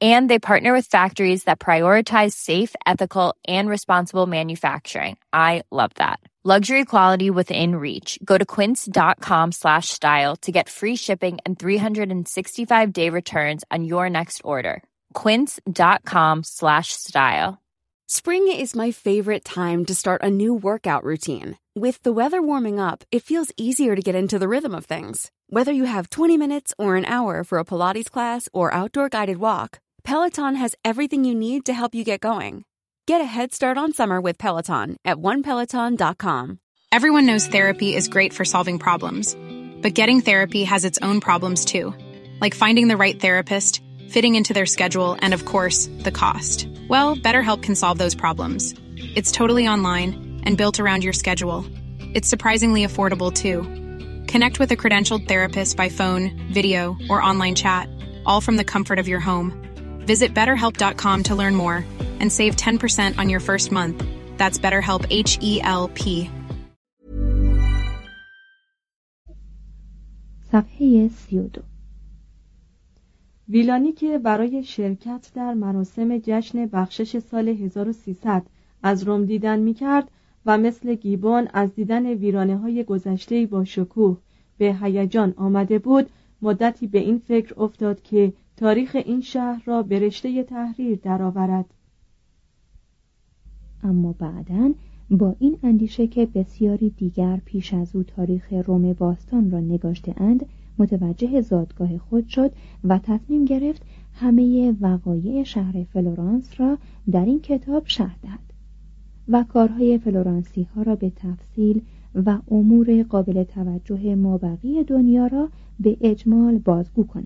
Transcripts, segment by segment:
And they partner with factories that prioritize safe, ethical, and responsible manufacturing. I love that. Luxury quality within reach. Go to quince.com slash style to get free shipping and 365 day returns on your next order. Quince.com slash style. Spring is my favorite time to start a new workout routine. With the weather warming up, it feels easier to get into the rhythm of things. Whether you have 20 minutes or an hour for a Pilates class or outdoor guided walk, Peloton has everything you need to help you get going. Get a head start on summer with Peloton at onepeloton.com. Everyone knows therapy is great for solving problems, but getting therapy has its own problems too, like finding the right therapist, fitting into their schedule, and of course, the cost. Well, BetterHelp can solve those problems. It's totally online and built around your schedule. It's surprisingly affordable too. Connect with a credentialed therapist by phone, video, or online chat, all from the comfort of your home. Visit betterhelp.com to learn more and save 10% on your first month. That's BetterHelp H E L P. صفحه 32 ویلانی که برای شرکت در مراسم جشن بخشش سال 1300 از روم دیدن می کرد و مثل گیبون از دیدن ویرانه های گذشته با شکوه به هیجان آمده بود مدتی به این فکر افتاد که تاریخ این شهر را به رشته تحریر درآورد. اما بعدا با این اندیشه که بسیاری دیگر پیش از او تاریخ روم باستان را نگاشته اند متوجه زادگاه خود شد و تصمیم گرفت همه وقایع شهر فلورانس را در این کتاب شرح دهد و کارهای فلورانسی ها را به تفصیل و امور قابل توجه مابقی دنیا را به اجمال بازگو کند.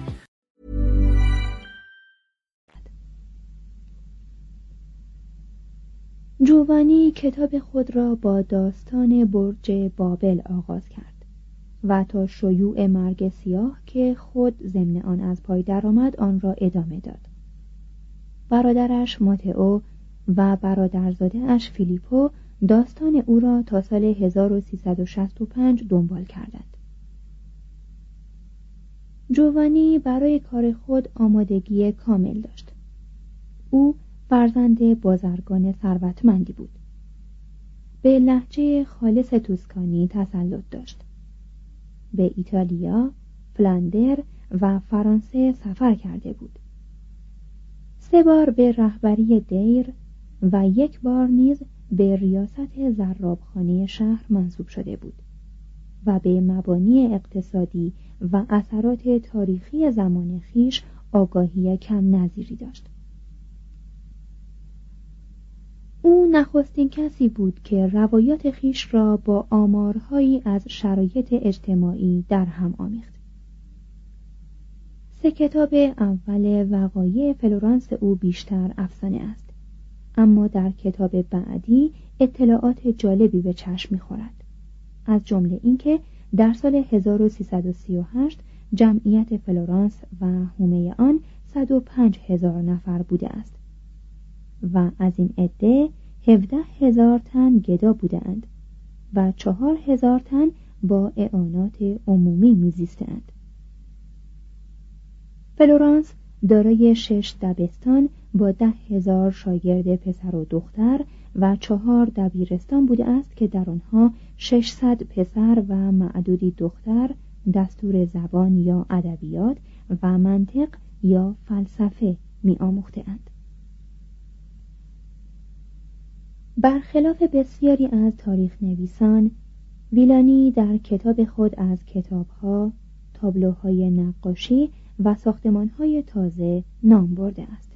جوانی کتاب خود را با داستان برج بابل آغاز کرد و تا شیوع مرگ سیاه که خود ضمن آن از پای درآمد آن را ادامه داد. برادرش ماتئو و برادرزاده اش فیلیپو داستان او را تا سال 1365 دنبال کردند. جوانی برای کار خود آمادگی کامل داشت. او فرزند بازرگان ثروتمندی بود. به لحجه خالص توسکانی تسلط داشت. به ایتالیا فلاندر و فرانسه سفر کرده بود. سه بار به رهبری دیر و یک بار نیز به ریاست زرابخانه شهر منصوب شده بود و به مبانی اقتصادی و اثرات تاریخی زمان خیش آگاهی کم نظیری داشت. او نخستین کسی بود که روایات خیش را با آمارهایی از شرایط اجتماعی در هم آمیخت. سه کتاب اول وقایع فلورانس او بیشتر افسانه است اما در کتاب بعدی اطلاعات جالبی به چشم می‌خورد. از جمله اینکه در سال 1338 جمعیت فلورانس و حومه آن 105 هزار نفر بوده است. و از این عده هفده هزار تن گدا بودند و چهار هزار تن با اعانات عمومی میزیستند فلورانس دارای شش دبستان با ده هزار شاگرد پسر و دختر و چهار دبیرستان بوده است که در آنها ششصد پسر و معدودی دختر دستور زبان یا ادبیات و منطق یا فلسفه می آموختند. برخلاف بسیاری از تاریخ نویسان ویلانی در کتاب خود از کتابها، تابلوهای نقاشی و ساختمانهای تازه نام برده است.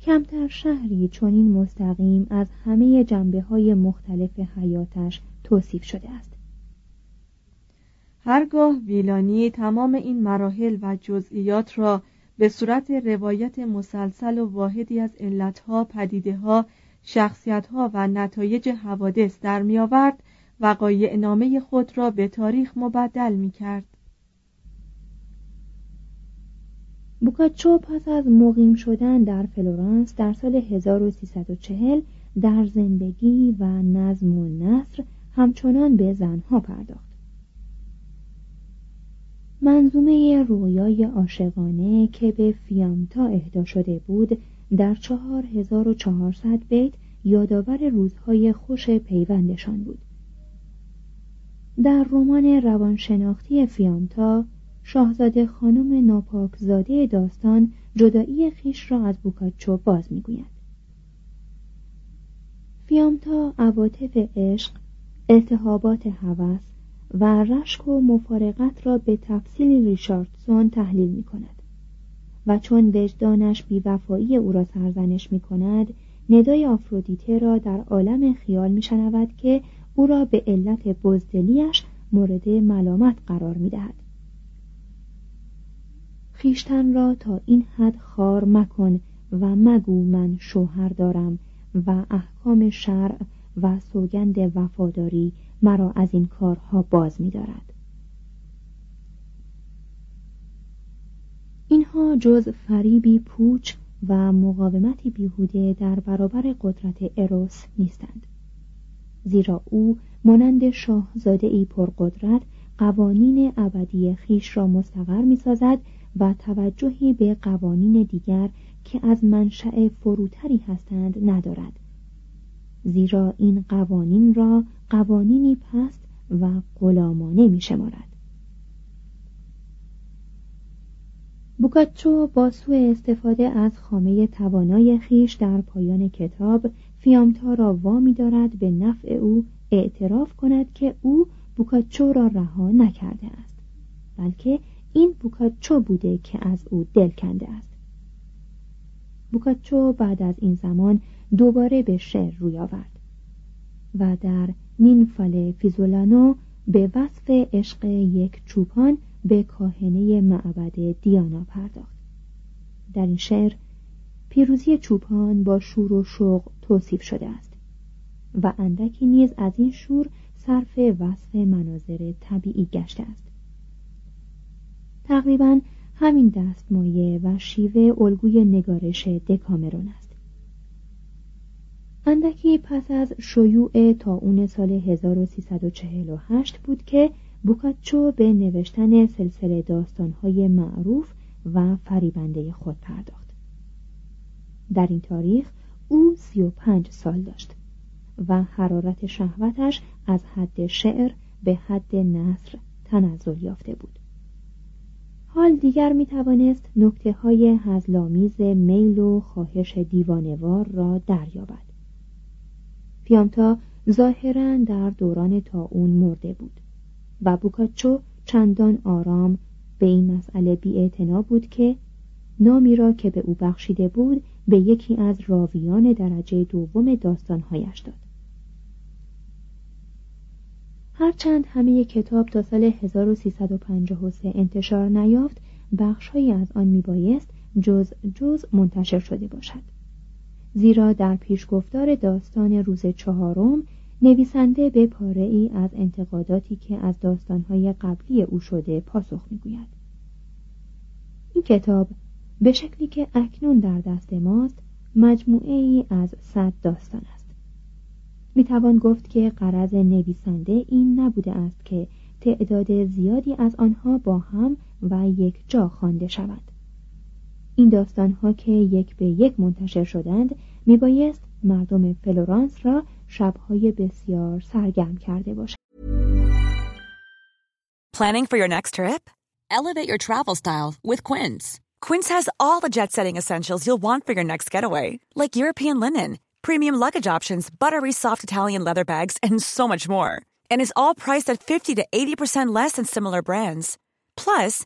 کمتر شهری چنین مستقیم از همه جنبه های مختلف حیاتش توصیف شده است. هرگاه ویلانی تمام این مراحل و جزئیات را به صورت روایت مسلسل و واحدی از علتها، پدیدهها، شخصیتها و نتایج حوادث در میآورد وقایع نامه خود را به تاریخ مبدل می کرد. بوکاچو پس از مقیم شدن در فلورانس در سال 1340 در زندگی و نظم و نصر همچنان به زنها پرداخت. منظومه رویای عاشقانه که به فیامتا اهدا شده بود در چهار هزار و چهارصد بیت یادآور روزهای خوش پیوندشان بود. در رمان روانشناختی فیامتا شاهزاده خانم ناپاکزاده داستان جدایی خیش را از بوکاچو باز می‌گوید. فیامتا عواطف عشق التهابات هوس و رشک و مفارقت را به تفصیل ریشاردسون تحلیل می کند و چون وجدانش بیوفایی او را سرزنش می کند ندای آفرودیته را در عالم خیال می شنود که او را به علت بزدلیش مورد ملامت قرار می دهد. خیشتن را تا این حد خار مکن و مگو من شوهر دارم و احکام شرع و سوگند وفاداری مرا از این کارها باز می دارد. اینها جز فریبی پوچ و مقاومتی بیهوده در برابر قدرت اروس نیستند زیرا او مانند شاهزاده ای پرقدرت قوانین ابدی خیش را مستقر می سازد و توجهی به قوانین دیگر که از منشأ فروتری هستند ندارد زیرا این قوانین را قوانینی پست و غلامانه می شمارد بوکاچو با سوء استفاده از خامه توانای خیش در پایان کتاب فیامتا را وامی دارد به نفع او اعتراف کند که او بوکاچو را رها نکرده است بلکه این بوکاچو بوده که از او دل کنده است. بوکاچو بعد از این زمان دوباره به شعر روی آورد و در نینفال فیزولانو به وصف عشق یک چوپان به کاهنه معبد دیانا پرداخت. در این شعر پیروزی چوپان با شور و شوق توصیف شده است و اندکی نیز از این شور صرف وصف مناظر طبیعی گشته است. تقریبا همین دستمایه و شیوه الگوی نگارش دکامرون است. اندکی پس از شیوع اون سال 1348 بود که بوکاچو به نوشتن سلسله داستانهای معروف و فریبنده خود پرداخت. در این تاریخ او سی و پنج سال داشت و حرارت شهوتش از حد شعر به حد نصر تنزل یافته بود. حال دیگر می توانست نکته های هزلامیز میل و خواهش دیوانوار را دریابد. فیامتا ظاهرا در دوران تا اون مرده بود و بوکاچو چندان آرام به این مسئله بی بود که نامی را که به او بخشیده بود به یکی از راویان درجه دوم داستانهایش داد. هرچند همه کتاب تا سال 1353 انتشار نیافت بخشهایی از آن میبایست جز جز منتشر شده باشد. زیرا در پیشگفتار داستان روز چهارم نویسنده به پاره ای از انتقاداتی که از داستانهای قبلی او شده پاسخ می‌گوید. این کتاب به شکلی که اکنون در دست ماست مجموعه ای از صد داستان است. می‌توان گفت که قرض نویسنده این نبوده است که تعداد زیادی از آنها با هم و یک جا خوانده شود این داستانها که یک به یک منتشر شدند میبایست مردم فلورانس را شبهای بسیار سرگرم کرده باشد Planning for your next trip? Elevate your travel style with Quince. Quince has all the jet-setting essentials you'll want for your next getaway, like European linen, premium luggage options, buttery soft Italian leather bags, and so much more. And is all priced at 50 to 80% less than similar brands. Plus,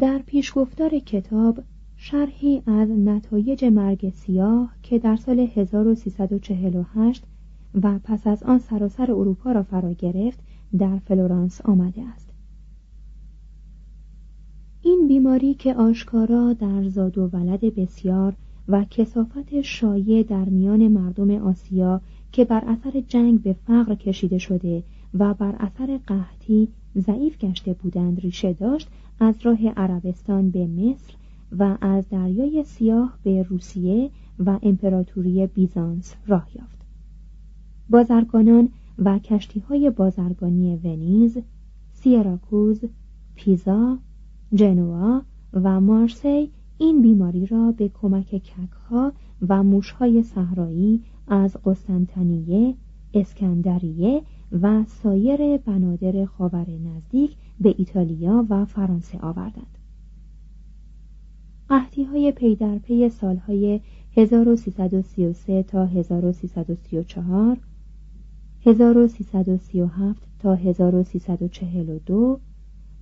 در پیشگفتار کتاب شرحی از نتایج مرگ سیاه که در سال 1348 و پس از آن سراسر اروپا را فرا گرفت در فلورانس آمده است. این بیماری که آشکارا در زاد و ولد بسیار و کسافت شایع در میان مردم آسیا که بر اثر جنگ به فقر کشیده شده و بر اثر قحطی ضعیف گشته بودند ریشه داشت از راه عربستان به مصر و از دریای سیاه به روسیه و امپراتوری بیزانس راه یافت. بازرگانان و کشتی های بازرگانی ونیز، سیراکوز، پیزا، جنوا و مارسی این بیماری را به کمک ککها و موشهای صحرایی از قسطنطنیه، اسکندریه و سایر بنادر خاور نزدیک به ایتالیا و فرانسه آوردند. قحطی های پی در پی سالهای 1333 تا 1334 1337 تا 1342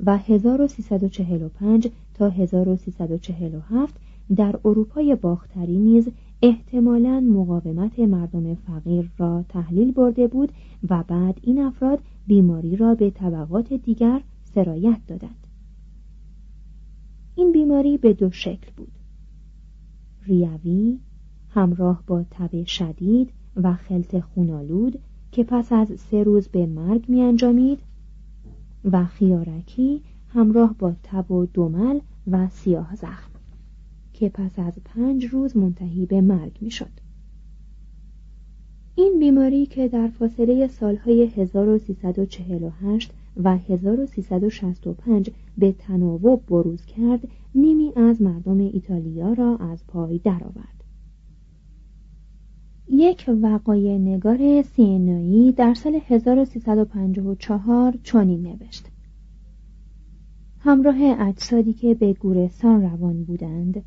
و 1345 تا 1347 در اروپای باختری نیز احتمالا مقاومت مردم فقیر را تحلیل برده بود و بعد این افراد بیماری را به طبقات دیگر سرایت دادند. این بیماری به دو شکل بود. ریوی همراه با تب شدید و خلط خونالود که پس از سه روز به مرگ می انجامید و خیارکی همراه با تب و دمل و سیاه زخم. که پس از پنج روز منتهی به مرگ می شد. این بیماری که در فاصله سالهای 1348 و 1365 به تناوب بروز کرد نیمی از مردم ایتالیا را از پای درآورد. یک وقای نگار سینایی در سال 1354 چنین نوشت همراه اجسادی که به گورستان روان بودند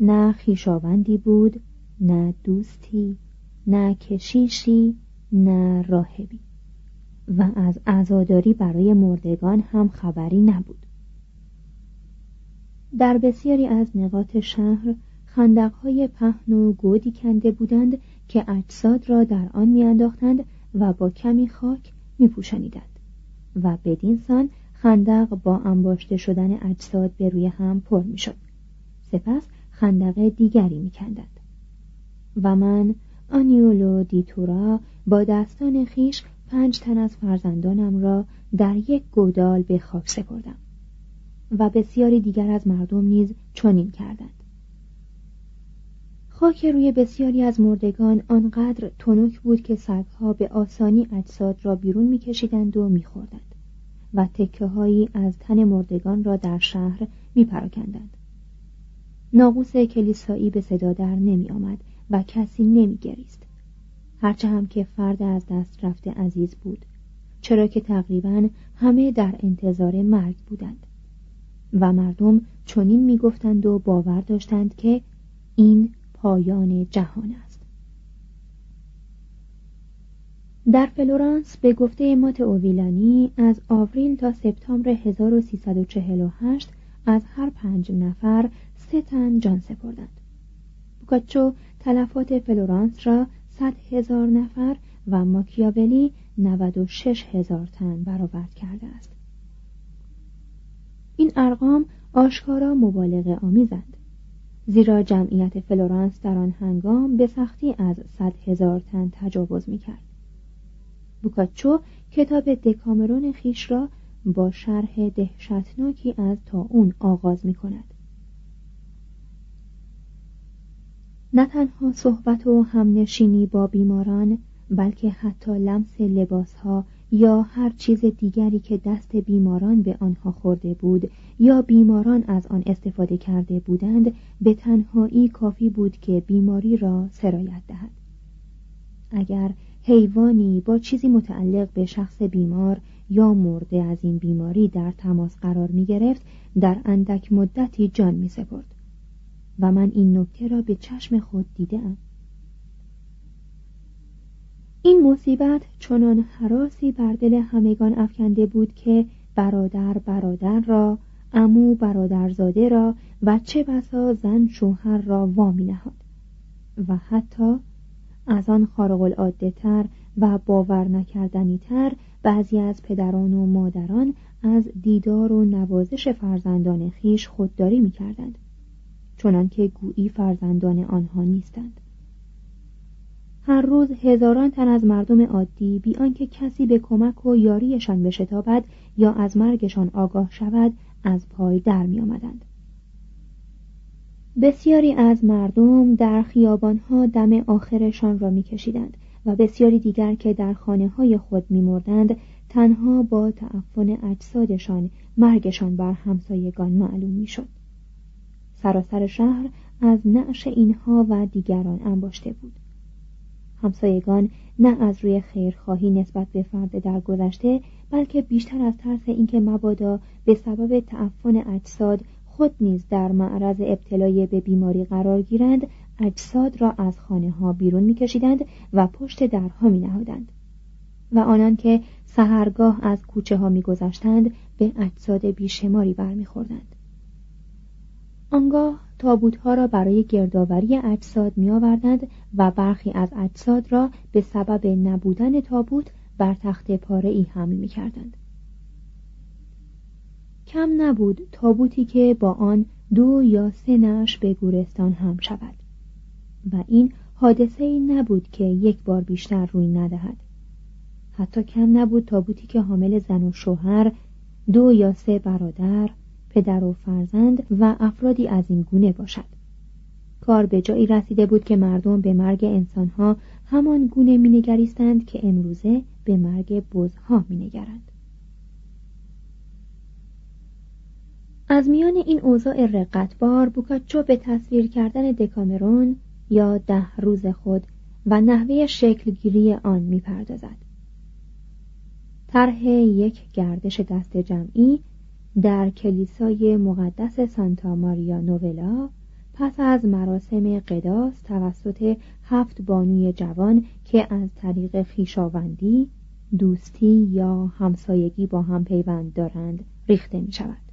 نه خیشاوندی بود نه دوستی نه کشیشی نه راهبی. و از عزاداری برای مردگان هم خبری نبود. در بسیاری از نقاط شهر خندقهای پهن و گودی کنده بودند که اجساد را در آن میانداختند و با کمی خاک میپوشانیدند. و بدین سان خندق با انباشته شدن اجساد به روی هم پر می‌شد. سپس خندق دیگری میکندند. و من آنیولو دیتورا با دستان خیش پنج تن از فرزندانم را در یک گودال به خاک سپردم و بسیاری دیگر از مردم نیز چنین کردند. خاک روی بسیاری از مردگان آنقدر تنک بود که سگها به آسانی اجساد را بیرون میکشیدند و میخوردند و تکه هایی از تن مردگان را در شهر میپراکندند. ناقوس کلیسایی به صدا در نمی آمد و کسی نمی گریست. هرچه هم که فرد از دست رفته عزیز بود چرا که تقریبا همه در انتظار مرگ بودند و مردم چنین می‌گفتند و باور داشتند که این پایان جهان است در فلورانس به گفته ماتئو ویلانی از آوریل تا سپتامبر 1348 از هر پنج نفر سه تن جان سپردند. بوکاچو تلفات فلورانس را صد هزار نفر و ماکیاولی 96 هزار تن برآورد کرده است. این ارقام آشکارا مبالغه آمیزند. زیرا جمعیت فلورانس در آن هنگام به سختی از صد هزار تن تجاوز می‌کرد. بوکاچو کتاب دکامرون خیش را با شرح دهشتناکی از تا اون آغاز می کند. نه تنها صحبت و همنشینی با بیماران بلکه حتی لمس لباسها یا هر چیز دیگری که دست بیماران به آنها خورده بود یا بیماران از آن استفاده کرده بودند به تنهایی کافی بود که بیماری را سرایت دهد اگر حیوانی با چیزی متعلق به شخص بیمار یا مرده از این بیماری در تماس قرار می گرفت در اندک مدتی جان می سپرد. و من این نکته را به چشم خود دیدم. این مصیبت چنان حراسی بر دل همگان افکنده بود که برادر برادر را امو برادرزاده را و چه بسا زن شوهر را وامی نهاد. و حتی از آن خارق العاده تر و باور نکردنی تر بعضی از پدران و مادران از دیدار و نوازش فرزندان خیش خودداری می کردند چنانکه گویی فرزندان آنها نیستند هر روز هزاران تن از مردم عادی بی آنکه کسی به کمک و یاریشان بشتابد یا از مرگشان آگاه شود از پای در می آمدند. بسیاری از مردم در خیابانها دم آخرشان را میکشیدند و بسیاری دیگر که در خانه های خود میمردند تنها با تعفن اجسادشان مرگشان بر همسایگان معلوم می‌شد. سراسر شهر از نعش اینها و دیگران انباشته بود. همسایگان نه از روی خیرخواهی نسبت به فرد در گذشته بلکه بیشتر از ترس اینکه مبادا به سبب تعفن اجساد خود نیز در معرض ابتلای به بیماری قرار گیرند اجساد را از خانه ها بیرون میکشیدند و پشت درها می نهادند. و آنان که سهرگاه از کوچه ها میگذشتند به اجساد بیشماری برمیخوردند آنگاه تابوت ها را برای گردآوری اجساد می آوردند و برخی از اجساد را به سبب نبودن تابوت بر تخت پاره ای حمل می کردند. کم نبود تابوتی که با آن دو یا سه نش به گورستان هم شود. و این حادثه ای نبود که یک بار بیشتر روی ندهد. حتی کم نبود تابوتی که حامل زن و شوهر دو یا سه برادر پدر و فرزند و افرادی از این گونه باشد. کار به جایی رسیده بود که مردم به مرگ انسانها همان گونه مینگریستند که امروزه به مرگ بزها مینگرند. از میان این اوضاع رقتبار بوکاچو به تصویر کردن دکامرون یا ده روز خود و نحوه شکلگیری آن می‌پردازد. طرح یک گردش دست جمعی در کلیسای مقدس سانتا ماریا نوولا پس از مراسم قداس توسط هفت بانوی جوان که از طریق خیشاوندی دوستی یا همسایگی با هم پیوند دارند ریخته می شود